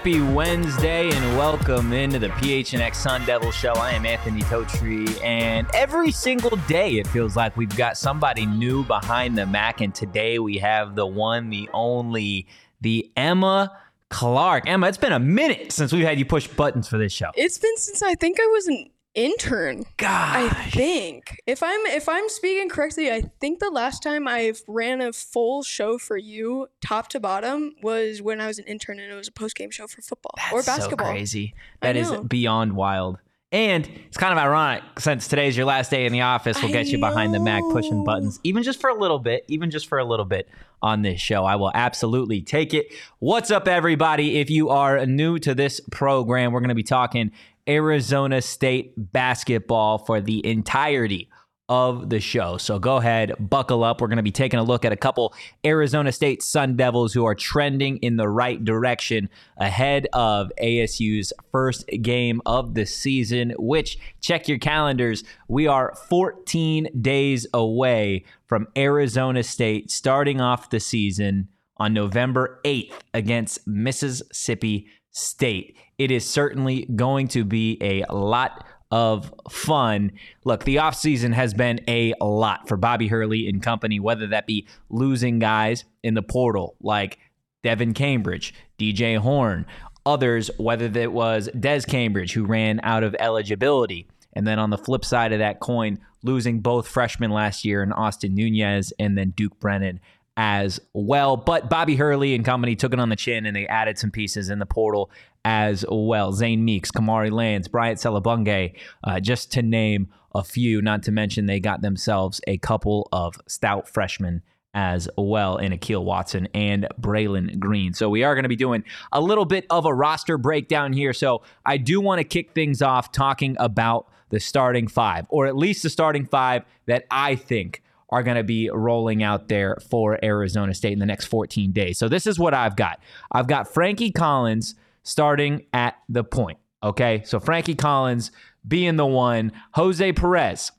Happy Wednesday and welcome into the PHNX Sun Devil Show. I am Anthony Totri, and every single day it feels like we've got somebody new behind the Mac. And today we have the one, the only, the Emma Clark. Emma, it's been a minute since we've had you push buttons for this show. It's been since I think I was an intern. God, I think if I'm if I'm speaking correctly, I think the last time I've ran a full show for you, top to bottom, was when I was an intern and it was a post game show for football or That's basketball. So crazy. That is beyond wild. And it's kind of ironic since today's your last day in the office. We'll I get you behind the Mac pushing buttons, even just for a little bit, even just for a little bit on this show. I will absolutely take it. What's up, everybody? If you are new to this program, we're going to be talking Arizona State basketball for the entirety of the show. So go ahead, buckle up. We're going to be taking a look at a couple Arizona State Sun Devils who are trending in the right direction ahead of ASU's first game of the season, which, check your calendars, we are 14 days away from Arizona State starting off the season on November 8th against Mississippi State. It is certainly going to be a lot of fun. Look, the offseason has been a lot for Bobby Hurley and company, whether that be losing guys in the portal like Devan Cambridge, DJ Horne, others, whether that was Des Cambridge, who ran out of eligibility. And then on the flip side of that coin, losing both freshmen last year in Austin Nunez and then Duke Brennan as well. But Bobby Hurley and company took it on the chin and they added some pieces in the portal as well. Zane Meeks, Kamari Lands, Bryant Selebangue, uh, just to name a few, not to mention they got themselves a couple of stout freshmen as well in Akil Watson and Braylon Green. So we are going to be doing a little bit of a roster breakdown here. So I do want to kick things off talking about the starting five, or at least the starting five that I think are going to be rolling out there for Arizona State in the next 14 days. So this is what I've got. I've got Frankie Collins starting at the point. Okay. So Frankie Collins being the one, Jose Perez.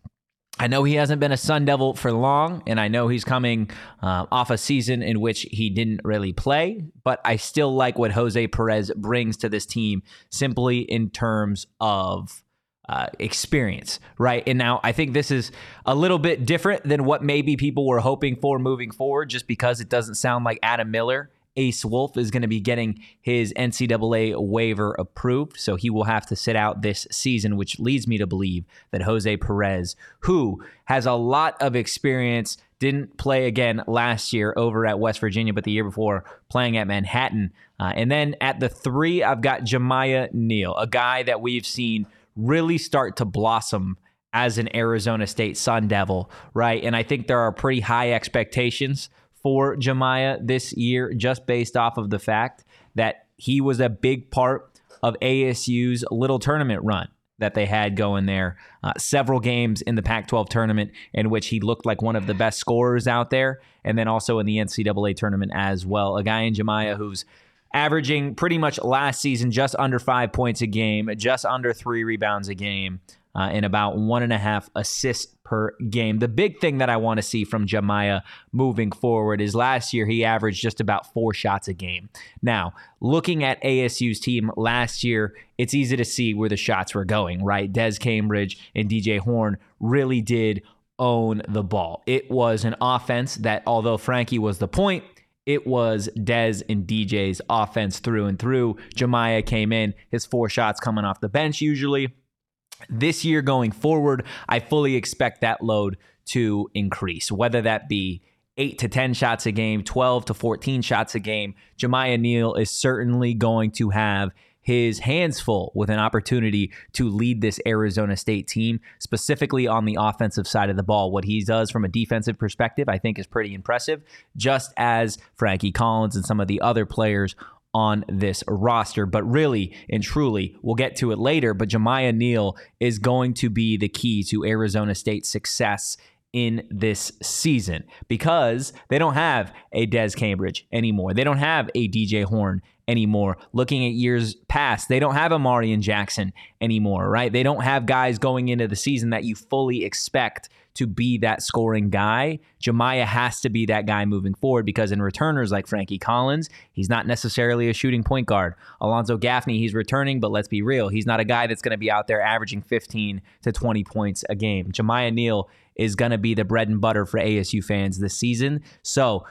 I know he hasn't been a Sun Devil for long, and I know he's coming uh, off a season in which he didn't really play, but I still like what Jose Perez brings to this team simply in terms of uh, experience, right? And now I think this is a little bit different than what maybe people were hoping for moving forward, just because it doesn't sound like Adam Miller, Ace Wolf, is going to be getting his NCAA waiver approved. So he will have to sit out this season, which leads me to believe that Jose Perez, who has a lot of experience, didn't play again last year over at West Virginia, but the year before playing at Manhattan. Uh, and then at the three, I've got Jamiya Neal, a guy that we've seen really start to blossom as an Arizona State Sun Devil, right? And I think there are pretty high expectations for Jamiya this year, just based off of the fact that he was a big part of ASU's little tournament run that they had going there. Uh, several games in the Pac 12 tournament in which he looked like one of the best scorers out there, and then also in the NCAA tournament as well. A guy in Jamiya who's averaging pretty much last season just under five points a game, just under three rebounds a game, uh, and about one and a half assists per game. The big thing that I want to see from Jamiya moving forward is last year he averaged just about four shots a game. Now, looking at ASU's team last year, it's easy to see where the shots were going, right? Des Cambridge and DJ Horne really did own the ball. It was an offense that, although Frankie was the point, it was Dez and DJ's offense through and through. Jamiya came in, his four shots coming off the bench usually. This year going forward, I fully expect that load to increase, whether that be eight to 10 shots a game, 12 to 14 shots a game. Jamiya Neal is certainly going to have his hands full with an opportunity to lead this Arizona State team, specifically on the offensive side of the ball. What he does from a defensive perspective, I think, is pretty impressive, just as Frankie Collins and some of the other players on this roster. But really and truly, we'll get to it later. But Jamiya Neal is going to be the key to Arizona State's success in this season because they don't have a Des Cambridge anymore. They don't have a DJ Horne anymore. Looking at years past, they don't have a Marreon Jackson anymore, right? They don't have guys going into the season that you fully expect to be that scoring guy. Jamiya has to be that guy moving forward because in returners like Frankie Collins, he's not necessarily a shooting point guard. Alonzo Gaffney, he's returning, but let's be real, he's not a guy that's going to be out there averaging 15 to 20 points a game. Jamiya Neal is going to be the bread and butter for ASU fans this season. So,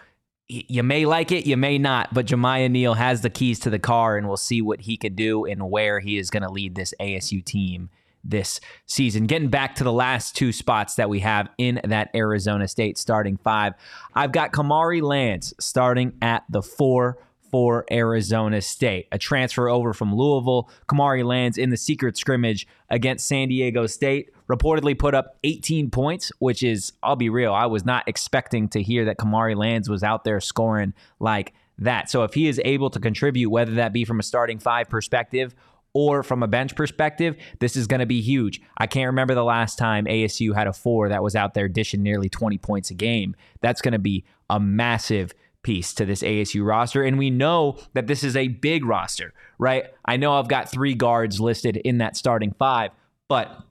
you may like it, you may not, but Jamiya Neal has the keys to the car, and we'll see what he could do and where he is going to lead this ASU team this season. Getting back to the last two spots that we have in that Arizona State starting five, I've got Kamari Lands starting at the four for Arizona State. A transfer over from Louisville. Kamari Lands in the secret scrimmage against San Diego State. Reportedly put up 18 points, which is, I'll be real, I was not expecting to hear that Kamari Lands was out there scoring like that. So if he is able to contribute, whether that be from a starting five perspective or from a bench perspective, this is going to be huge. I can't remember the last time ASU had a four that was out there dishing nearly 20 points a game. That's going to be a massive piece to this ASU roster. And we know that this is a big roster, right? I know I've got three guards listed in that starting five, but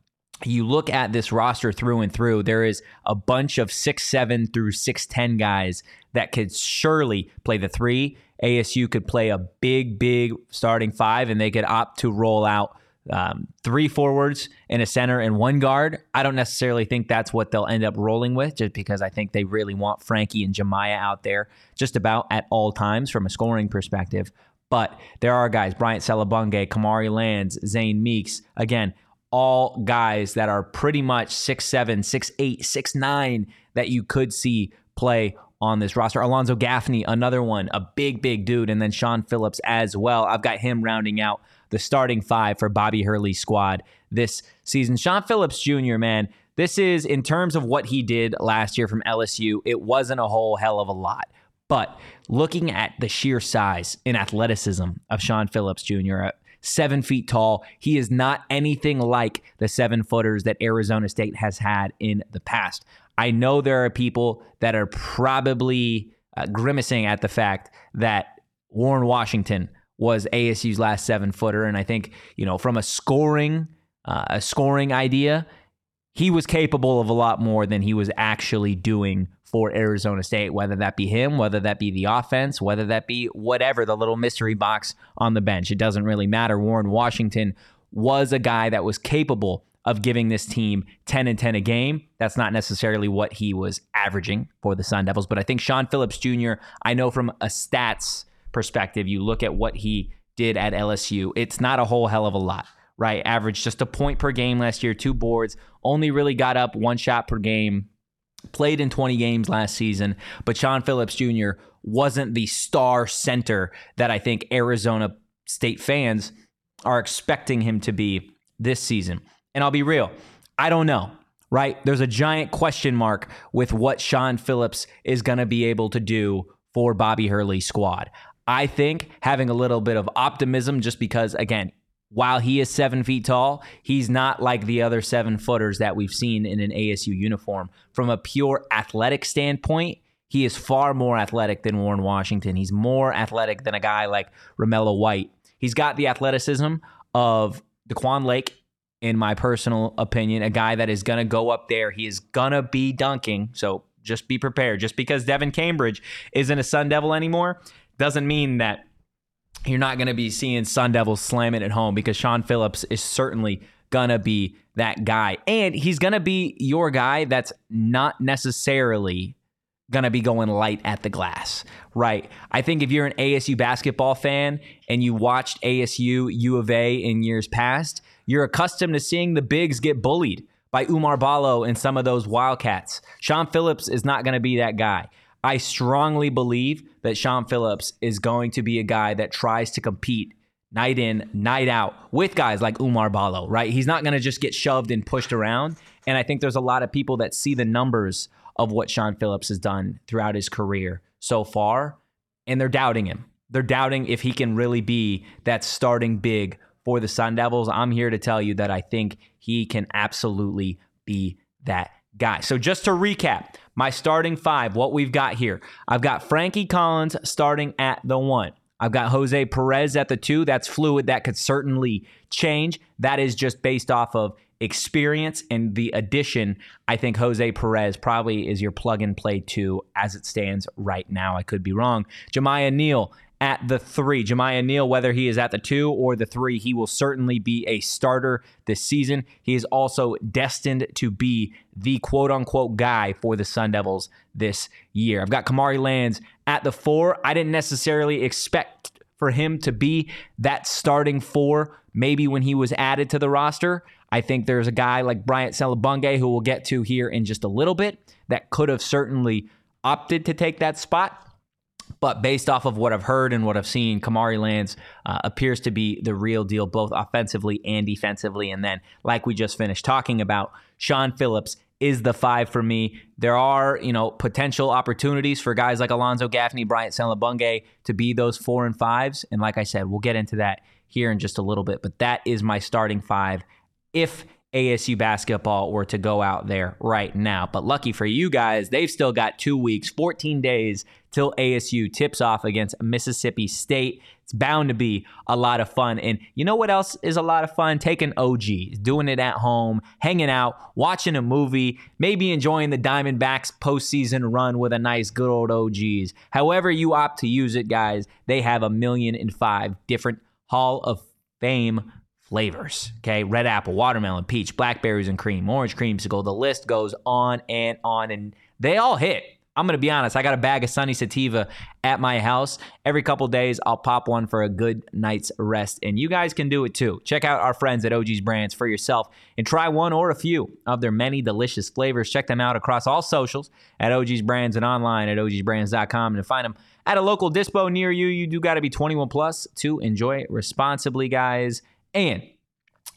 you look at this roster through and through, there is a bunch of six seven through six ten guys that could surely play the three. ASU could play a big, big starting five, and they could opt to roll out um, three forwards and a center and one guard. I don't necessarily think that's what they'll end up rolling with, just because I think they really want Frankie and Jamiya out there just about at all times from a scoring perspective. But there are guys, Bryant Selebangue, Kamari Lands, Zane Meeks, again, all guys that are pretty much six seven, six eight, six nine that you could see play on this roster. Alonzo Gaffney, another one, a big, big dude, and then Shawn Phillips as well. I've got him rounding out the starting five for Bobby Hurley's squad this season. Shawn Phillips Jr., man, this is in terms of what he did last year from LSU, it wasn't a whole hell of a lot. But looking at the sheer size and athleticism of Shawn Phillips Jr., seven feet tall. He is not anything like the seven footers that Arizona State has had in the past. I know there are people that are probably uh, grimacing at the fact that Warren Washington was ASU's last seven footer, and I think you know from a scoring uh, a scoring idea, he was capable of a lot more than he was actually doing for Arizona State, whether that be him, whether that be the offense, whether that be whatever, the little mystery box on the bench. It doesn't really matter. Warren Washington was a guy that was capable of giving this team 10 and 10 a game. That's not necessarily what he was averaging for the Sun Devils, but I think Shawn Phillips Jr., I know from a stats perspective, you look at what he did at LSU, it's not a whole hell of a lot right? Averaged just a point per game last year, two boards, only really got up one shot per game played in 20 games last season, but Shawn Phillips Jr. wasn't the star center that I think Arizona State fans are expecting him to be this season. And I'll be real, I don't know, right? There's a giant question mark with what Shawn Phillips is going to be able to do for Bobby Hurley's squad. I think having a little bit of optimism just because, again, while he is seven feet tall, he's not like the other seven footers that we've seen in an ASU uniform. From a pure athletic standpoint, he is far more athletic than Warren Washington. He's more athletic than a guy like Romello White. He's got the athleticism of De'Quon Lake, in my personal opinion, a guy that is going to go up there. He is going to be dunking. So just be prepared. Just because Devan Cambridge isn't a Sun Devil anymore doesn't mean that you're not going to be seeing Sun Devils slam it at home because Shawn Phillips is certainly gonna be that guy. And he's gonna be your guy that's not necessarily gonna be going light at the glass, right? I think if you're an ASU basketball fan and you watched ASU U of A in years past, you're accustomed to seeing the bigs get bullied by Oumar Ballo and some of those Wildcats. Shawn Phillips is not going to be that guy. I strongly believe that Shawn Phillips is going to be a guy that tries to compete night in, night out with guys like Oumar Ballo, right? He's not going to just get shoved and pushed around. And I think there's a lot of people that see the numbers of what Shawn Phillips has done throughout his career so far, and they're doubting him. They're doubting if he can really be that starting big for the Sun Devils. I'm here to tell you that I think he can absolutely be that guy. So just to recap, my starting five, what we've got here. I've got Frankie Collins starting at the one. I've got Jose Perez at the two. That's fluid. That could certainly change. That is just based off of experience and the addition, I think Jose Perez probably is your plug and play two as it stands right now. I could be wrong. Jamiya Neal at the three. Jamiya Neal, whether he is at the two or the three, he will certainly be a starter this season. He is also destined to be the quote unquote guy for the Sun Devils this year. I've got Kamari Lands at the four. I didn't necessarily expect for him to be that starting four, maybe when he was added to the roster. I think there's a guy like Bryant Selebangue, who we'll get to here in just a little bit, that could have certainly opted to take that spot. But based off of what I've heard and what I've seen, Kamari Lands uh, appears to be the real deal, both offensively and defensively. And then, like we just finished talking about, Shawn Phillips is the five for me. There are, you know, potential opportunities for guys like Alonzo Gaffney, Bryant Selebangue to be those four and fives. And like I said, we'll get into that here in just a little bit. But that is my starting five if ASU basketball were to go out there right now. But lucky for you guys, they've still got two weeks, 14 days till ASU tips off against Mississippi State. It's bound to be a lot of fun. And you know what else is a lot of fun? Taking OG, doing it at home, hanging out, watching a movie, maybe enjoying the Diamondbacks postseason run with a nice good old OGs. However, you opt to use it, guys, they have a million and five different Hall of Fame flavors. Okay, red apple, watermelon, peach, blackberries and cream, orange creamsicle. The list goes on and on, and they all hit. I'm gonna be honest. I got a bag of Sunny Sativa at my house. Every couple days, I'll pop one for a good night's rest, and you guys can do it too. Check out our friends at OG's Brands for yourself and try one or a few of their many delicious flavors. Check them out across all socials at OG's Brands and online at ogsbrands.com and find them at a local dispo near you. You do got to be 21 plus to enjoy responsibly, guys. And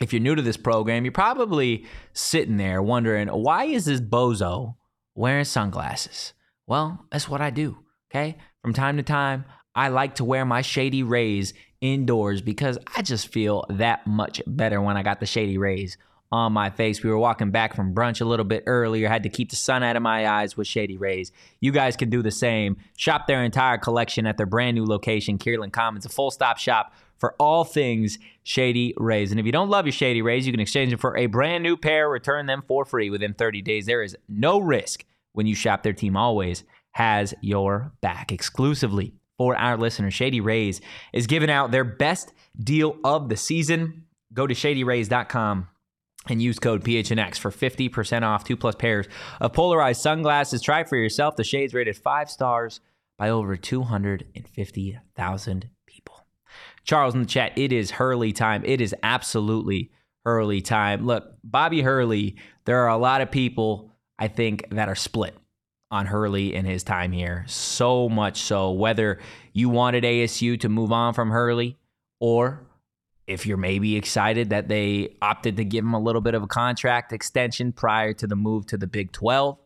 if you're new to this program, you're probably sitting there wondering, why is this bozo wearing sunglasses? Well, that's what I do. Okay. From time to time, I like to wear my shady rays indoors because I just feel that much better when I got the shady rays on my face. We were walking back from brunch a little bit earlier, had to keep the sun out of my eyes with Shady Rays. You guys can do the same. Shop their entire collection at their brand new location, Kierland Commons, a full stop shop for all things Shady Rays. And if you don't love your Shady Rays, you can exchange them for a brand new pair, return them for free within 30 days. There is no risk when you shop. Their team always has your back exclusively for our listeners. Shady Rays is giving out their best deal of the season. Go to shadyrays.com and use code PHNX for 50% off two plus pairs of polarized sunglasses. Try for yourself. The shades rated five stars by over 250,000 Charles in the chat, it is Hurley time. It is absolutely Hurley time. Look, Bobby Hurley, there are a lot of people, I think, that are split on Hurley in his time here. So much so, whether you wanted ASU to move on from Hurley or if you're maybe excited that they opted to give him a little bit of a contract extension prior to the move to the Big 12,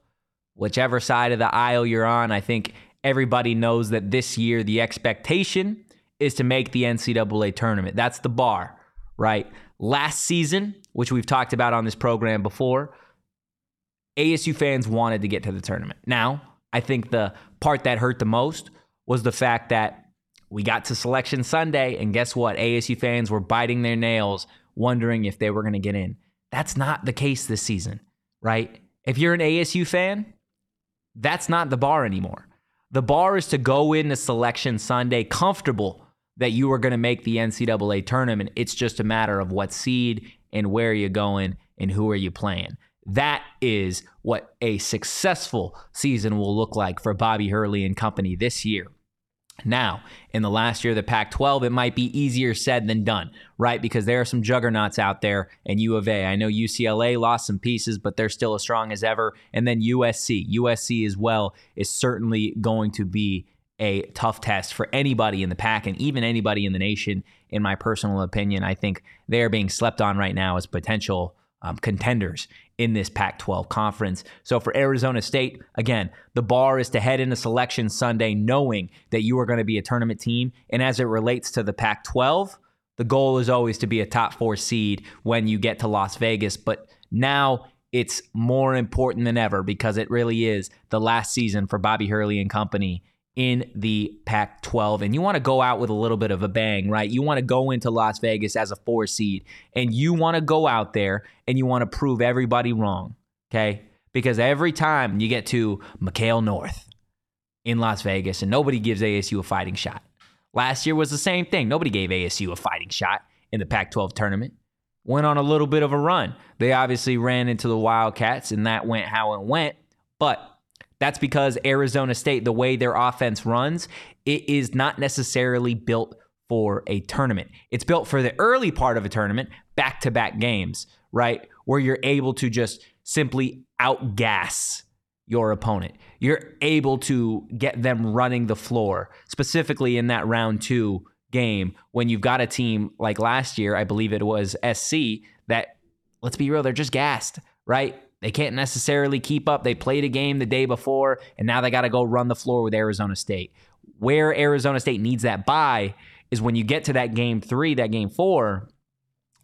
whichever side of the aisle you're on, I think everybody knows that this year the expectation is to make the NCAA tournament. That's the bar, right? Last season, which we've talked about on this program before, ASU fans wanted to get to the tournament. Now, I think the part that hurt the most was the fact that we got to Selection Sunday, and guess what? ASU fans were biting their nails, wondering if they were going to get in. That's not the case this season, right? If you're an ASU fan, that's not the bar anymore. The bar is to go into Selection Sunday comfortable that you are going to make the NCAA tournament. It's just a matter of what seed and where you're going and who are you playing. That is what a successful season will look like for Bobby Hurley and company this year. Now, in the last year of the Pac 12, it might be easier said than done, right? Because there are some juggernauts out there and U of A. I know UCLA lost some pieces, but they're still as strong as ever. And then USC. USC as well is certainly going to be a tough test for anybody in the pack and even anybody in the nation, in my personal opinion. I think they're being slept on right now as potential um, contenders in this Pac 12 conference. So for Arizona State, again, the bar is to head into selection Sunday knowing that you are going to be a tournament team. And as it relates to the Pac 12, the goal is always to be a top four seed when you get to Las Vegas. But now it's more important than ever because it really is the last season for Bobby Hurley and company in the Pac 12. And you want to go out with a little bit of a bang, right? You want to go into Las Vegas as a four seed and you want to go out there and you want to prove everybody wrong, okay? Because every time you get to McKale North in Las Vegas and nobody gives ASU a fighting shot. Last year was the same thing. Nobody gave ASU a fighting shot in the Pac 12 tournament. Went on a little bit of a run. They obviously ran into the Wildcats and that went how it went. But that's because Arizona State, the way their offense runs, it is not necessarily built for a tournament. It's built for the early part of a tournament, back to back games, right? Where you're able to just simply outgas your opponent. You're able to get them running the floor, specifically in that round two game when you've got a team like last year, I believe it was SC, that, let's be real, they're just gassed, right? They can't necessarily keep up. They played a game the day before, and now they got to go run the floor with Arizona State. Where Arizona State needs that bye is when you get to that game three, that game four,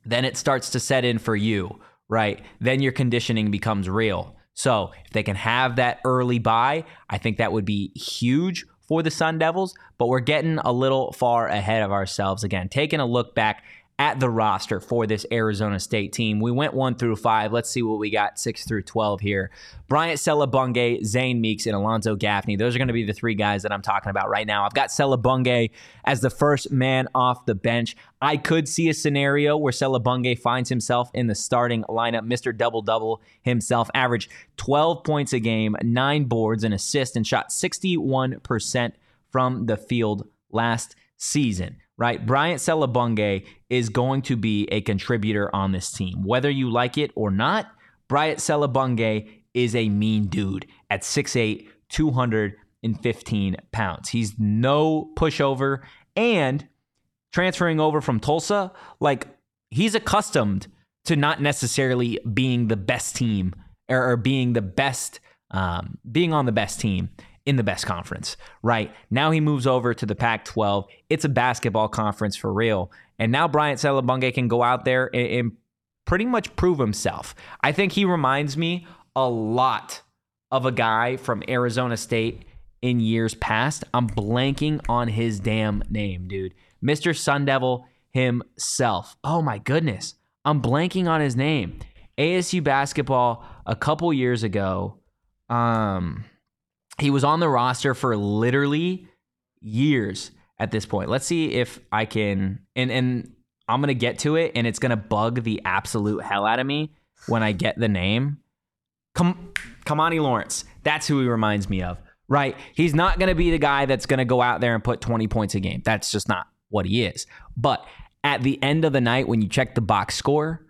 then it starts to set in for you, right? Then your conditioning becomes real. So if they can have that early bye, I think that would be huge for the Sun Devils. But we're getting a little far ahead of ourselves again. Taking a look back at the roster for this Arizona State team. We went one through five. Let's see what we got six through 12 here. Bryant Selebangue, Zane Meeks, and Alonzo Gaffney. Those are going to be the three guys that I'm talking about right now. I've got Selebangue as the first man off the bench. I could see a scenario where Selebangue finds himself in the starting lineup. Mr. Double Double himself averaged 12 points a game, nine boards, and assists, and shot 61% from the field last season right? Bryant Selebangue is going to be a contributor on this team. Whether you like it or not, Bryant Selebangue is a mean dude at 6'8, 215 pounds. He's no pushover and transferring over from Tulsa, like he's accustomed to not necessarily being the best team or, or being the best, um, being on the best team in the best conference, right? Now he moves over to the Pac 12. It's a basketball conference for real. And now Bryant Selebangue can go out there and, and pretty much prove himself. I think he reminds me a lot of a guy from Arizona State in years past. I'm blanking on his damn name, dude. Mr. Sun Devil himself. Oh my goodness. I'm blanking on his name. ASU basketball a couple years ago. Um, he was on the roster for literally years at this point. Let's see if I can and and I'm going to get to it and it's going to bug the absolute hell out of me when I get the name. Come Kimani Lawrence. That's who he reminds me of. Right? He's not going to be the guy that's going to go out there and put 20 points a game. That's just not what he is. But at the end of the night when you check the box score,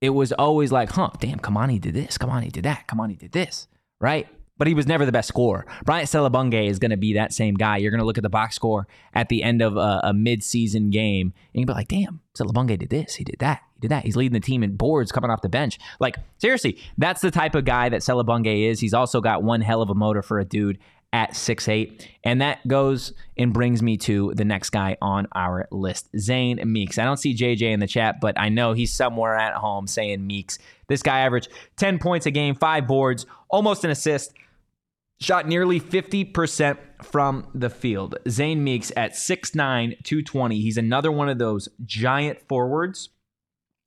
it was always like, "Huh, damn, Kimani did this. Kimani did that. Kimani did this." Right? But he was never the best scorer. Bryant Selebangue is going to be that same guy. You're going to look at the box score at the end of a, a mid-season game, and you'll be like, "Damn, Selebangue did this. He did that. He did that. He's leading the team in boards coming off the bench." Like seriously, that's the type of guy that Selebangue is. He's also got one hell of a motor for a dude at six eight, and that goes and brings me to the next guy on our list, Zane Meeks. I don't see JJ in the chat, but I know he's somewhere at home saying Meeks. This guy averaged 10 points a game, five boards, almost an assist shot nearly 50% from the field. Zane Meeks at 6'9, 220. He's another one of those giant forwards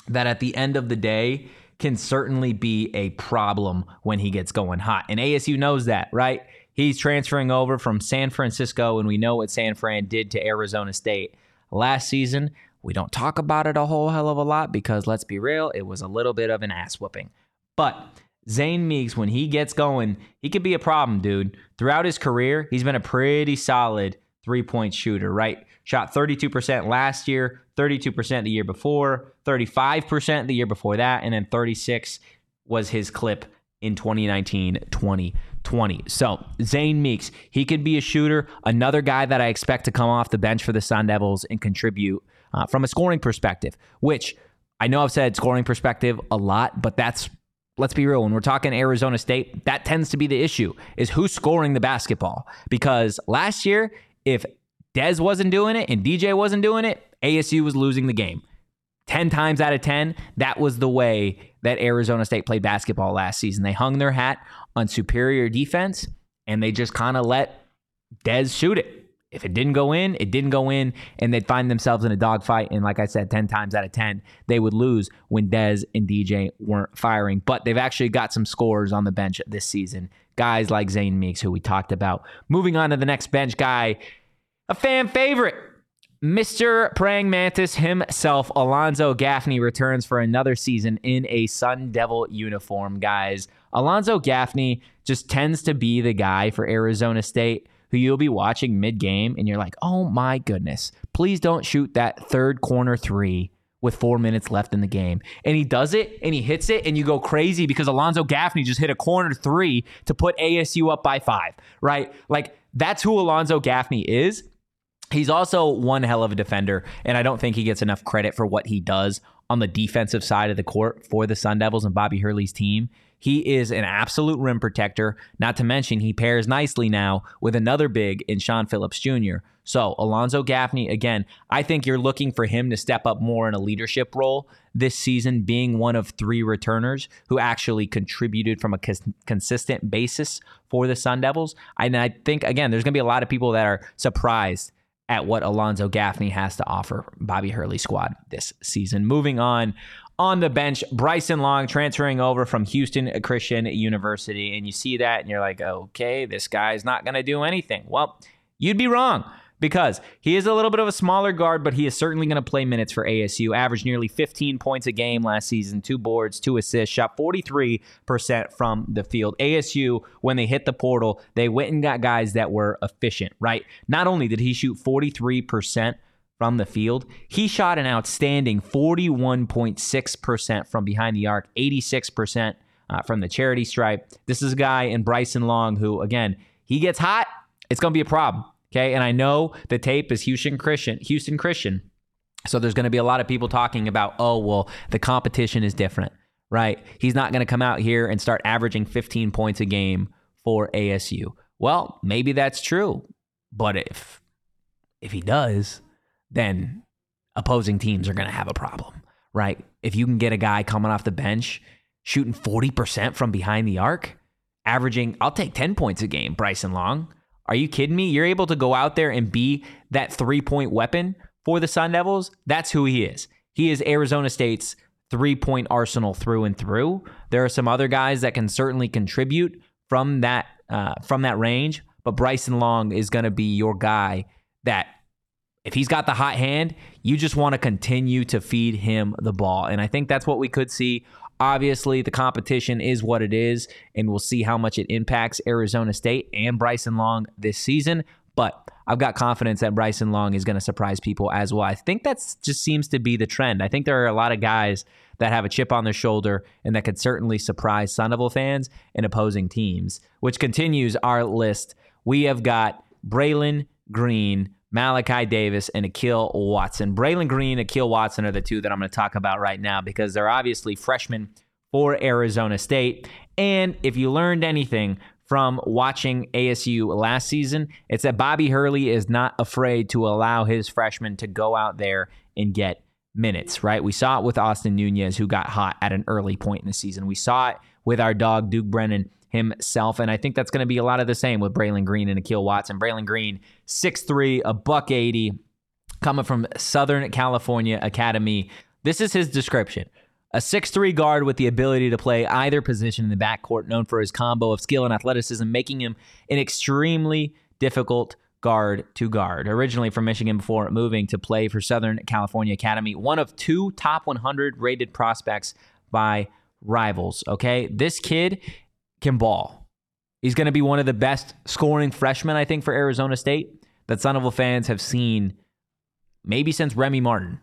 that at the end of the day can certainly be a problem when he gets going hot. And ASU knows that, right? He's transferring over from San Francisco, and we know what San Fran did to Arizona State last season. We don't talk about it a whole hell of a lot because let's be real, it was a little bit of an ass whooping. But Zane Meeks, when he gets going, he could be a problem, dude. Throughout his career, he's been a pretty solid three point shooter, right? Shot 32% last year, 32% the year before, 35% the year before that, and then 36 was his clip in 2019 2020. So, Zane Meeks, he could be a shooter. Another guy that I expect to come off the bench for the Sun Devils and contribute uh, from a scoring perspective, which I know I've said scoring perspective a lot, but that's let's be real when we're talking Arizona State, that tends to be the issue is who's scoring the basketball. Because last year, if Dez wasn't doing it and DJ wasn't doing it, ASU was losing the game. 10 times out of 10, that was the way that Arizona State played basketball last season. They hung their hat on superior defense and they just kind of let Dez shoot it. If it didn't go in, it didn't go in, and they'd find themselves in a dogfight. And like I said, 10 times out of 10, they would lose when Dez and DJ weren't firing. But they've actually got some scores on the bench this season. Guys like Zane Meeks, who we talked about. Moving on to the next bench guy, a fan favorite. Mr. Praying Mantis himself, Alonzo Gaffney, returns for another season in a Sun Devil uniform, guys. Alonzo Gaffney just tends to be the guy for Arizona State who you'll be watching mid game and you're like, oh my goodness, please don't shoot that third corner three with four minutes left in the game. And he does it and he hits it, and you go crazy because Alonzo Gaffney just hit a corner three to put ASU up by five, right? Like that's who Alonzo Gaffney is. He's also one hell of a defender, and I don't think he gets enough credit for what he does on the defensive side of the court for the Sun Devils and Bobby Hurley's team. He is an absolute rim protector, not to mention he pairs nicely now with another big in Shawn Phillips Jr. So, Alonzo Gaffney, again, I think you're looking for him to step up more in a leadership role this season, being one of three returners who actually contributed from a cons- consistent basis for the Sun Devils. And I think, again, there's going to be a lot of people that are surprised at what Alonzo Gaffney has to offer Bobby Hurley squad this season. Moving on, on the bench, Bryson Long transferring over from Houston Christian University. And you see that and you're like, okay, this guy's not going to do anything. Well, you'd be wrong because he is a little bit of a smaller guard, but he is certainly going to play minutes for ASU. Averaged nearly 15 points a game last season, two boards, two assists, shot 43% from the field. ASU, when they hit the portal, they went and got guys that were efficient, right? Not only did he shoot 43%, from the field. He shot an outstanding 41.6% from behind the arc, 86% uh, from the charity stripe. This is a guy in Bryson Long who, again, he gets hot, it's going to be a problem. Okay. And I know the tape is Houston Christian, Houston Christian. So there's going to be a lot of people talking about, oh, well, the competition is different, right? He's not going to come out here and start averaging 15 points a game for ASU. Well, maybe that's true. But if if he does, then opposing teams are going to have a problem, right? If you can get a guy coming off the bench shooting 40% from behind the arc, averaging, I'll take 10 points a game, Bryson Long. Are you kidding me? You're able to go out there and be that three point weapon for the Sun Devils? That's who he is. He is Arizona State's three point arsenal through and through. There are some other guys that can certainly contribute from that uh, from that range, but Bryson Long is going to be your guy that if he's got the hot hand, you just want to continue to feed him the ball. And I think that's what we could see. Obviously, the competition is what it is, and we'll see how much it impacts Arizona State and Bryson Long this season. But I've got confidence that Bryson Long is going to surprise people as well. I think that just seems to be the trend. I think there are a lot of guys that have a chip on their shoulder and that could certainly surprise Sun fans and opposing teams, which continues our list. We have got Braylon Green, Malachi Davis, and Akil Watson. Braylon Green, Akil Watson are the two that I'm going to talk about right now because they're obviously freshmen for Arizona State. And if you learned anything from watching ASU last season, it's that Bobby Hurley is not afraid to allow his freshmen to go out there and get minutes, right? We saw it with Austin Nunez, who got hot at an early point in the season. We saw it with our dog, Duke Brennan himself. And I think that's going to be a lot of the same with Braylon Green and Akil Watson. Braylon Green, 6'3, a buck 80, coming from Southern California Academy. This is his description. A 6'3 guard with the ability to play either position in the backcourt, known for his combo of skill and athleticism, making him an extremely difficult guard to guard. Originally from Michigan before moving to play for Southern California Academy, one of two top 100 rated prospects by rivals. Okay. This kid can ball. He's going to be one of the best scoring freshmen, I think, for Arizona State that Devil fans have seen maybe since Remy Martin,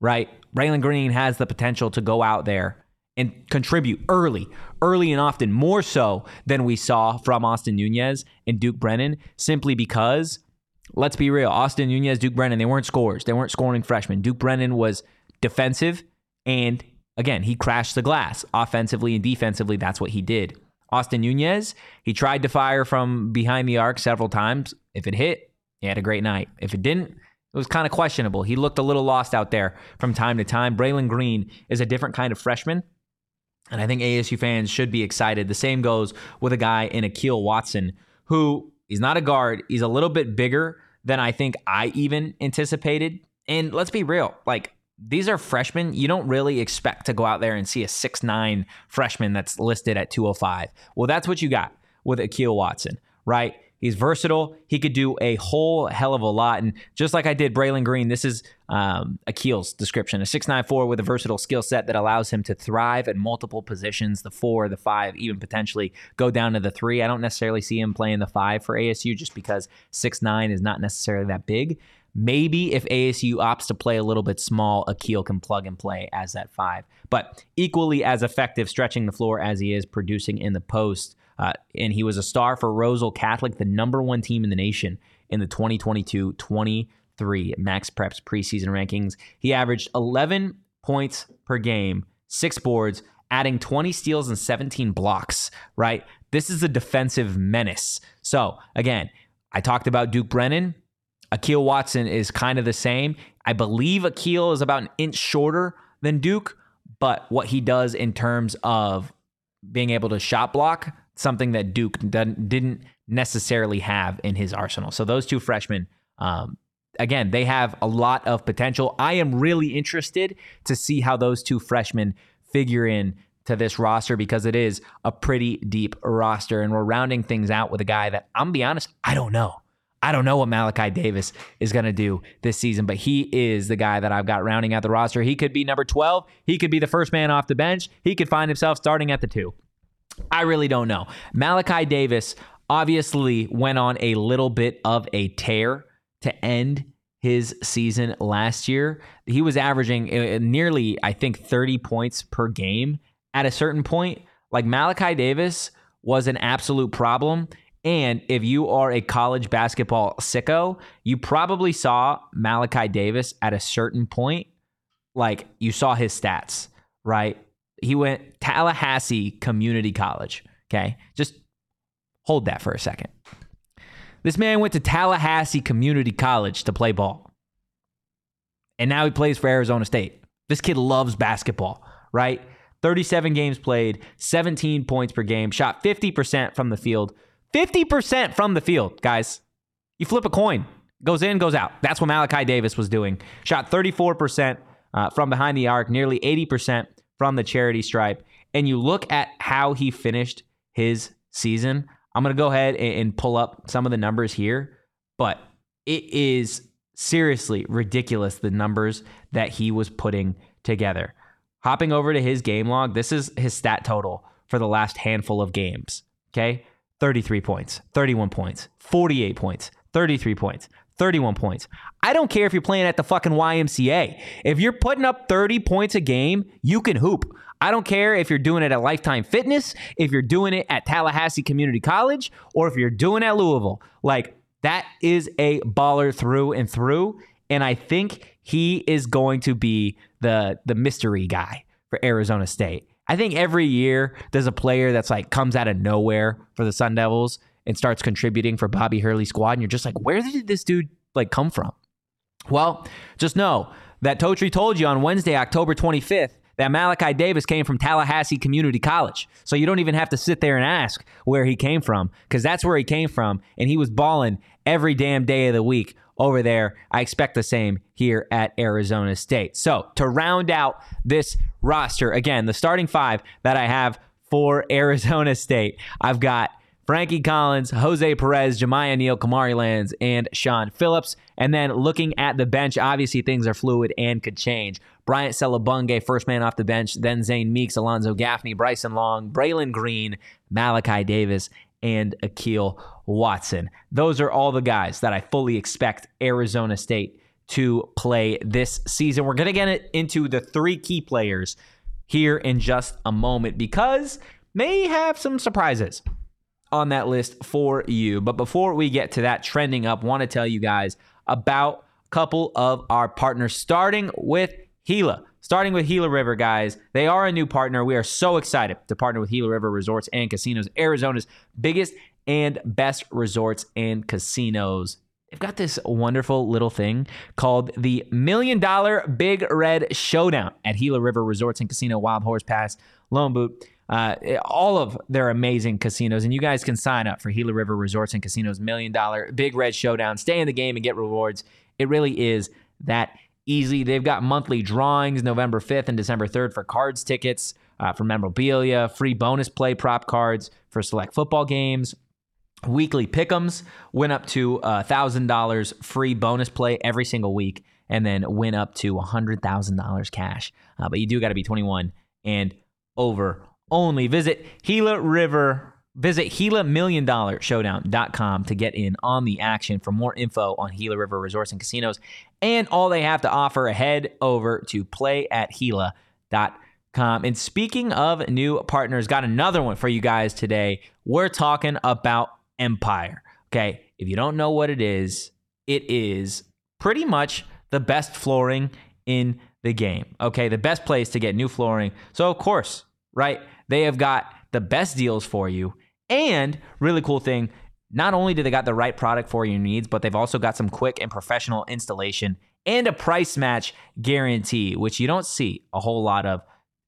right? Braylon Green has the potential to go out there and contribute early, early and often, more so than we saw from Austin Nunez and Duke Brennan, simply because, let's be real, Austin Nunez, Duke Brennan, they weren't scorers. They weren't scoring freshmen. Duke Brennan was defensive, and again, he crashed the glass offensively and defensively. That's what he did. Austin Nunez, he tried to fire from behind the arc several times. If it hit, he had a great night. If it didn't, it was kind of questionable. He looked a little lost out there from time to time. Braylon Green is a different kind of freshman. And I think ASU fans should be excited. The same goes with a guy in Akil Watson, who he's not a guard. He's a little bit bigger than I think I even anticipated. And let's be real, like these are freshmen. You don't really expect to go out there and see a six nine freshman that's listed at 205. Well, that's what you got with Akil Watson, right? He's versatile. He could do a whole hell of a lot. And just like I did Braylon Green, this is um, Akil's description a 6'9'4 with a versatile skill set that allows him to thrive at multiple positions the four, the five, even potentially go down to the three. I don't necessarily see him playing the five for ASU just because 6'9 is not necessarily that big. Maybe if ASU opts to play a little bit small, Akil can plug and play as that five. But equally as effective stretching the floor as he is producing in the post. Uh, and he was a star for Roselle Catholic, the number one team in the nation in the 2022 23 Max Preps preseason rankings. He averaged 11 points per game, six boards, adding 20 steals and 17 blocks, right? This is a defensive menace. So, again, I talked about Duke Brennan. Akil Watson is kind of the same. I believe Akil is about an inch shorter than Duke, but what he does in terms of being able to shot block something that Duke didn't necessarily have in his arsenal. So those two freshmen, um, again, they have a lot of potential. I am really interested to see how those two freshmen figure in to this roster because it is a pretty deep roster, and we're rounding things out with a guy that I'm gonna be honest, I don't know. I don't know what Malachi Davis is going to do this season, but he is the guy that I've got rounding out the roster. He could be number 12. He could be the first man off the bench. He could find himself starting at the two. I really don't know. Malachi Davis obviously went on a little bit of a tear to end his season last year. He was averaging uh, nearly, I think, 30 points per game at a certain point. Like Malachi Davis was an absolute problem. And if you are a college basketball sicko, you probably saw Malachi Davis at a certain point. Like you saw his stats, right? he went Tallahassee Community College. Okay. Just hold that for a second. This man went to Tallahassee Community College to play ball. And now he plays for Arizona State. This kid loves basketball, right? 37 games played, 17 points per game, shot 50% from the field. 50% from the field, guys. You flip a coin, goes in, goes out. That's what Malachi Davis was doing. Shot 34% uh, from behind the arc, nearly 80% from the charity stripe and you look at how he finished his season, I'm going to go ahead and pull up some of the numbers here, but it is seriously ridiculous the numbers that he was putting together. Hopping over to his game log, this is his stat total for the last handful of games. Okay. 33 points, 31 points, 48 points, 33 points, 31 points. I don't care if you're playing at the fucking YMCA. If you're putting up 30 points a game, you can hoop. I don't care if you're doing it at Lifetime Fitness, if you're doing it at Tallahassee Community College, or if you're doing it at Louisville. Like, that is a baller through and through. And I think he is going to be the, the mystery guy for Arizona State. I think every year there's a player that's like comes out of nowhere for the Sun Devils and starts contributing for Bobby Hurley squad, and you're just like, where did this dude like come from? Well, just know that Totri told you on Wednesday, October 25th, that Malachi Davis came from Tallahassee Community College. So you don't even have to sit there and ask where he came from, because that's where he came from, and he was balling every damn day of the week over there. I expect the same here at Arizona State. So to round out this roster, again, the starting five that I have for Arizona State, I've got Frankie Collins, Jose Perez, Jamiya Neal, Kamari Lands, and Shawn Phillips. And then looking at the bench, obviously things are fluid and could change. Bryant Selebangue, first man off the bench, then Zane Meeks, Alonzo Gaffney, Bryson Long, Braylon Green, Malachi Davis, and Akil Watson. Those are all the guys that I fully expect Arizona State to play this season. We're going to get into the three key players here in just a moment because may have some surprises on that list for you. But before we get to that trending up, want to tell you guys about a couple of our partners starting with Gila. Starting with Gila River, guys. They are a new partner. We are so excited to partner with Gila River Resorts and Casinos, Arizona's biggest and best resorts and casinos. They've got this wonderful little thing called the Million Dollar Big Red Showdown at Gila River Resorts and Casino, Wild Horse Pass, Lone Butte. Uh, all of their amazing casinos, and you guys can sign up for Gila River Resorts and Casinos Million Dollar Big Red Showdown. Stay in the game and get rewards. It really is that easy. They've got monthly drawings November 5th and December 3rd for cards tickets, uh, for memorabilia, free bonus play prop cards for select football games. Weekly pickums win up to $1,000 free bonus play every single week, and then win up to $100,000 cash. Uh, but you do got to be 21 and over only. Visit Gila River Visit GilaMillionDollarShowdown.com to get in on the action for more info on Gila River Resorts and Casinos and all they have to offer. Head over to playatgila.com. And speaking of new partners, got another one for you guys today. We're talking about Empire. Okay. If you don't know what it is, it is pretty much the best flooring in the game. Okay. The best place to get new flooring. So, of course, right? They have got the best deals for you and really cool thing, not only do they got the right product for your needs, but they've also got some quick and professional installation and a price match guarantee, which you don't see a whole lot of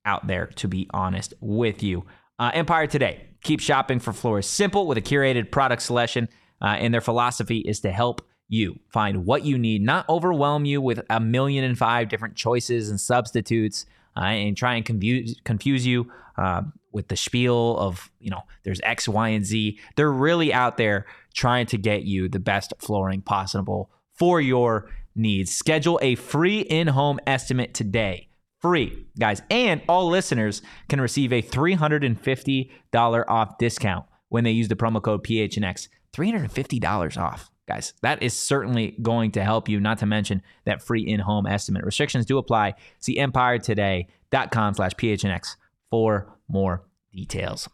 out there, to be honest with you. Uh, Empire Today, keep shopping for floors simple with a curated product selection, uh, and their philosophy is to help you find what you need, not overwhelm you with a million and five different choices and substitutes, uh, and try and confuse confuse you uh, with the spiel of, you know, there's X, Y, and Z. They're really out there trying to get you the best flooring possible for your needs. Schedule a free in home estimate today. Free, guys. And all listeners can receive a $350 off discount when they use the promo code PHNX. $350 off guys. That is certainly going to help you, not to mention that free in-home estimate. Restrictions do apply. See empiretoday.com slash PHNX for more details.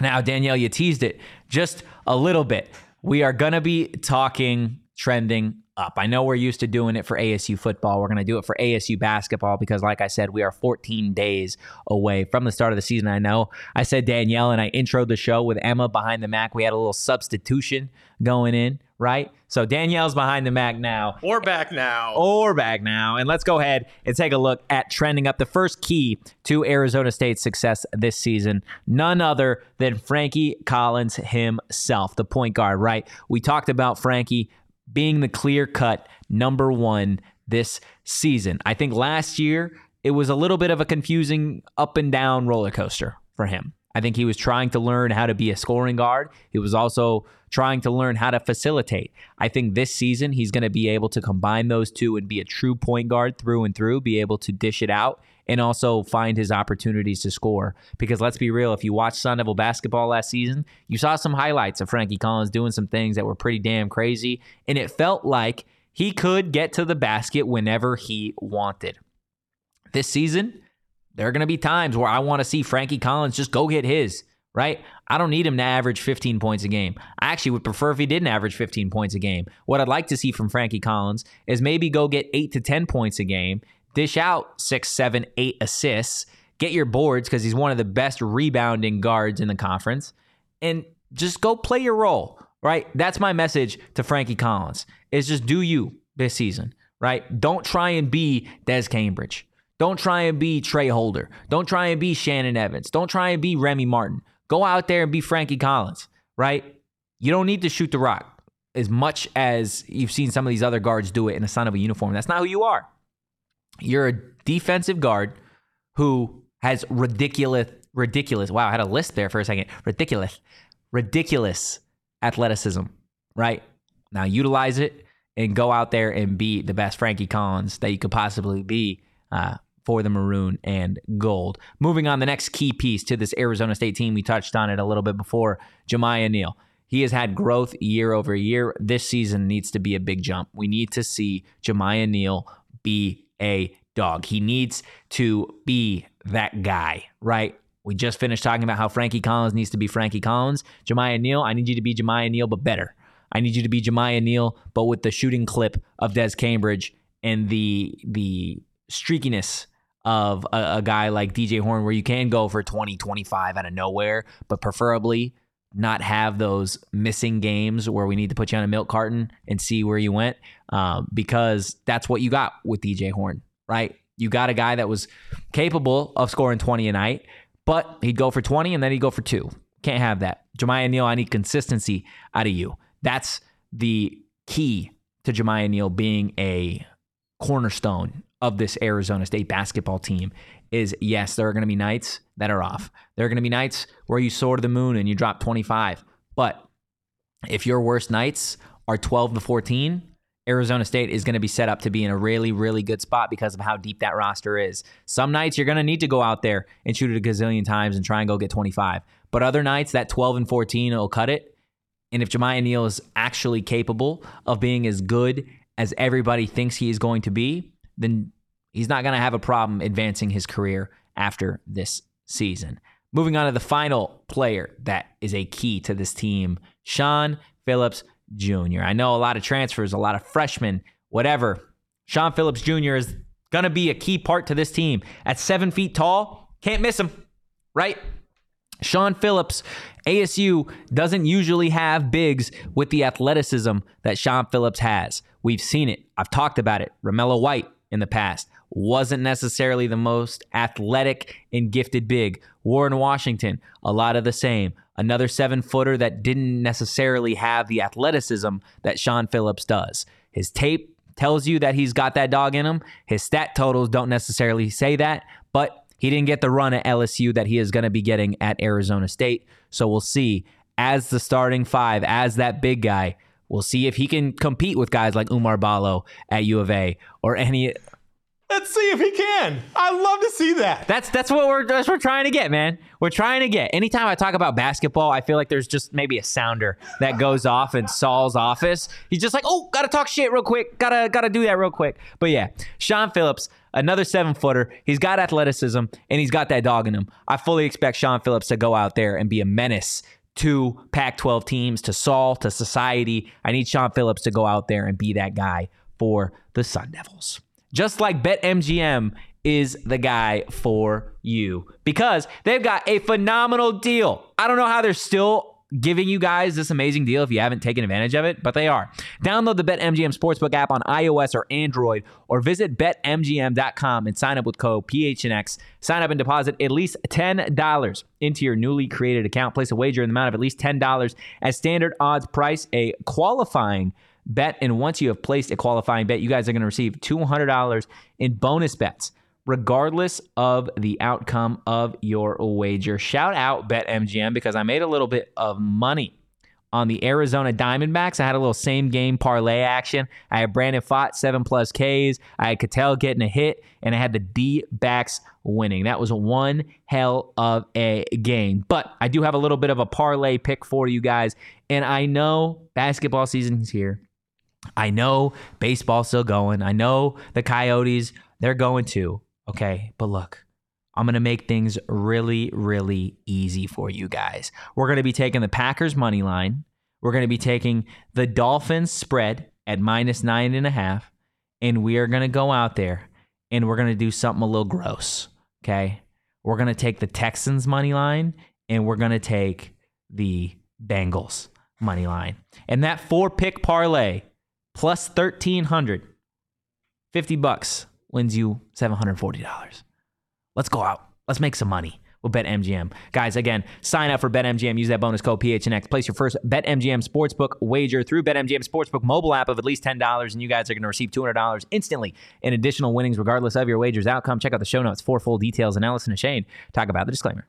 Now, Danielle, you teased it just a little bit. We are going to be talking trending up. I know we're used to doing it for ASU football. We're going to do it for ASU basketball because, like I said, we are 14 days away from the start of the season. I know I said Danielle and I introed the show with Emma behind the Mac. We had a little substitution going in, right? So Danielle's behind the Mac now. Or back now. Or back now. And let's go ahead and take a look at trending up the first key to Arizona State's success this season. None other than Frankie Collins himself, the point guard, right? We talked about Frankie being the clear cut number one this season. I think last year it was a little bit of a confusing up and down roller coaster for him. I think he was trying to learn how to be a scoring guard. He was also trying to learn how to facilitate. I think this season he's going to be able to combine those two and be a true point guard through and through, be able to dish it out and also find his opportunities to score. Because let's be real, if you watched Sun Devil basketball last season, you saw some highlights of Frankie Collins doing some things that were pretty damn crazy. And it felt like he could get to the basket whenever he wanted. This season, there are going to be times where I want to see Frankie Collins just go get his, right? I don't need him to average 15 points a game. I actually would prefer if he didn't average 15 points a game. What I'd like to see from Frankie Collins is maybe go get 8 to 10 points a game dish out six, seven, eight assists, get your boards because he's one of the best rebounding guards in the conference, and just go play your role, right? That's my message to Frankie Collins is just do you this season, right? Don't try and be Dev Cambridge. Don't try and be Tra Holder. Don't try and be Shannon Evans. Don't try and be Remy Martin. Go out there and be Frankie Collins, right? You don't need to shoot the rock as much as you've seen some of these other guards do it in a Sun Devil uniform. That's not who you are. You're a defensive guard who has ridiculous, ridiculous. Wow, I had a list there for a second. Ridiculous, ridiculous athleticism, right? Now utilize it and go out there and be the best Frankie Collins that you could possibly be uh, for the maroon and gold. Moving on, the next key piece to this Arizona State team, we touched on it a little bit before, Jamiya Neal. He has had growth year over year. This season needs to be a big jump. We need to see Jamiya Neal be a dog. He needs to be that guy, right? We just finished talking about how Frankie Collins needs to be Frankie Collins. Jamiya Neal, I need you to be Jamiya Neal, but better. I need you to be Jamiya Neal, but with the shooting clip of Dev Cambridge and the the streakiness of a, a, guy like DJ Horne, where you can go for 20, 25 out of nowhere, but preferably not have those missing games where we need to put you on a milk carton and see where you went, um, because that's what you got with DJ Horne, right? You got a guy that was capable of scoring 20 a night, but he'd go for 20 and then he'd go for two. Can't have that. Jamiya Neal, I need consistency out of you. That's the key to Jamiya Neal being a cornerstone of this Arizona State basketball team is yes, there are going to be nights that are off. There are going to be nights where you soar to the moon and you drop 25. But if your worst nights are 12 to 14, Arizona State is going to be set up to be in a really, really good spot because of how deep that roster is. Some nights you're going to need to go out there and shoot it a gazillion times and try and go get 25. But other nights, that 12 and 14 will cut it. And if Jamiya Neal is actually capable of being as good as everybody thinks he is going to be, then he's not going to have a problem advancing his career after this season. Moving on to the final player that is a key to this team, Shawn Phillips Jr. I know a lot of transfers, a lot of freshmen, whatever. Shawn Phillips Jr. is going to be a key part to this team. At seven feet tall, can't miss him, right? Shawn Phillips, ASU doesn't usually have bigs with the athleticism that Shawn Phillips has. We've seen it. I've talked about it. Romello White in the past wasn't necessarily the most athletic and gifted big. Warren Washington, a lot of the same. Another seven footer that didn't necessarily have the athleticism that Shawn Phillips does. His tape tells you that he's got that dog in him. His stat totals don't necessarily say that, but he didn't get the run at LSU that he is going to be getting at Arizona State. So we'll see as the starting five, as that big guy. We'll see if he can compete with guys like Oumar Ballo at U of A or any Let's see if he can. I'd love to see that. That's that's what we're that's what we're trying to get, man. We're trying to get. Anytime I talk about basketball, I feel like there's just maybe a sounder that goes off in Saul's office. He's just like, oh, gotta talk shit real quick. Gotta gotta do that real quick. But yeah, Shawn Phillips, another seven footer. He's got athleticism and he's got that dog in him. I fully expect Shawn Phillips to go out there and be a menace to Pac 12 teams, to Saul, to society. I need Shawn Phillips to go out there and be that guy for the Sun Devils just like BetMGM is the guy for you because they've got a phenomenal deal. I don't know how they're still giving you guys this amazing deal if you haven't taken advantage of it, but they are. Download the BetMGM Sportsbook app on iOS or Android or visit betmgm.com and sign up with code PHNX. Sign up and deposit at least $10 into your newly created account. Place a wager in the amount of at least $10 as standard odds price, a qualifying bet. And once you have placed a qualifying bet, you guys are going to receive $200 in bonus bets, regardless of the outcome of your wager. Shout out BetMGM because I made a little bit of money on the Arizona Diamondbacks. I had a little same game parlay action. I had Brandon Pfaadt, seven plus Ks. I had Ketel getting a hit, and I had the D backs winning. That was one hell of a game. But I do have a little bit of a parlay pick for you guys. And I know basketball season is here. I know baseball's still going. I know the Coyotes, they're going too. Okay. But look, I'm going to make things really, really easy for you guys. We're going to be taking the Packers money line. We're going to be taking the Dolphins spread at minus nine and a half. And we are going to go out there and we're going to do something a little gross. Okay. We're going to take the Texans money line and we're going to take the Bengals money line. And that four pick parlay plus 1300 50 bucks wins you $740 let's go out let's make some money with BetMGM. Guys, again, sign up for BetMGM. Use that bonus code PHNX. Place your first BetMGM Sportsbook wager through BetMGM Sportsbook mobile app of at least $10, and you guys are going to receive $200 instantly in additional winnings, regardless of your wager's outcome. Check out the show notes for full details. And Allison and Shane talk about the disclaimer.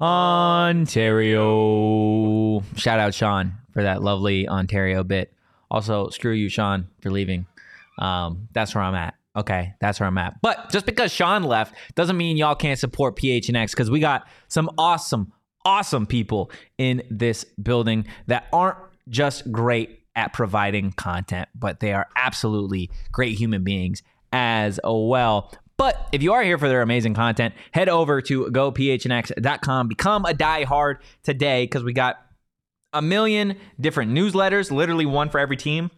Ontario. Shout out Sean for that lovely Ontario bit. Also, screw you, Sean, for leaving. Um, that's where I'm at. Okay, that's where I'm at. But just because Sean left doesn't mean y'all can't support PHNX because we got some awesome, awesome people in this building that aren't just great at providing content, but they are absolutely great human beings as well. But if you are here for their amazing content, head over to gophnx.com. Become a diehard today because we got a million different newsletters, literally one for every team.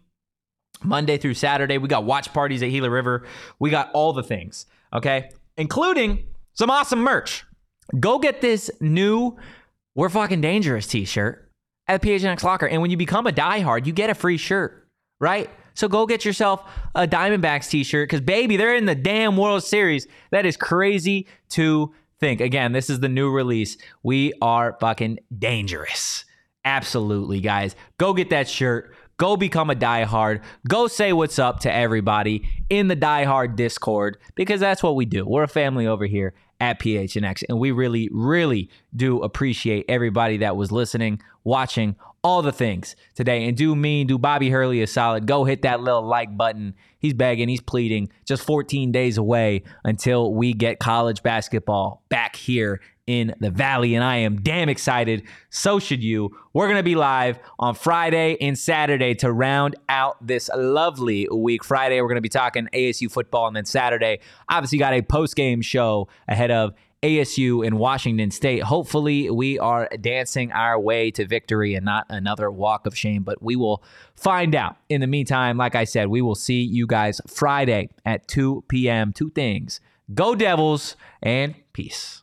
Monday through Saturday, we got watch parties at Gila River. We got all the things, okay? Including some awesome merch. Go get this new We're Fucking Dangerous t shirt at PHNX Locker. And when you become a diehard, you get a free shirt, right? So go get yourself a Diamondbacks t-shirt because baby, they're in the damn World Series. That is crazy to think. Again, this is the new release. We are fucking dangerous. Absolutely, guys. Go get that shirt. Go become a diehard. Go say what's up to everybody in the diehard Discord because that's what we do. We're a family over here at PHNX, and we really, really do appreciate everybody that was listening, watching, all the things today. And do me, do Bobby Hurley a solid. Go hit that little like button. He's begging, he's pleading. Just 14 days away until we get college basketball back here in the Valley. And I am damn excited. So should you. We're going to be live on Friday and Saturday to round out this lovely week. Friday, we're going to be talking ASU football. And then Saturday, obviously, got a post game show ahead of ASU in Washington State. Hopefully, we are dancing our way to victory and not another walk of shame, but we will find out. In the meantime, like I said, we will see you guys Friday at 2 p.m. Two things Go Devils and peace.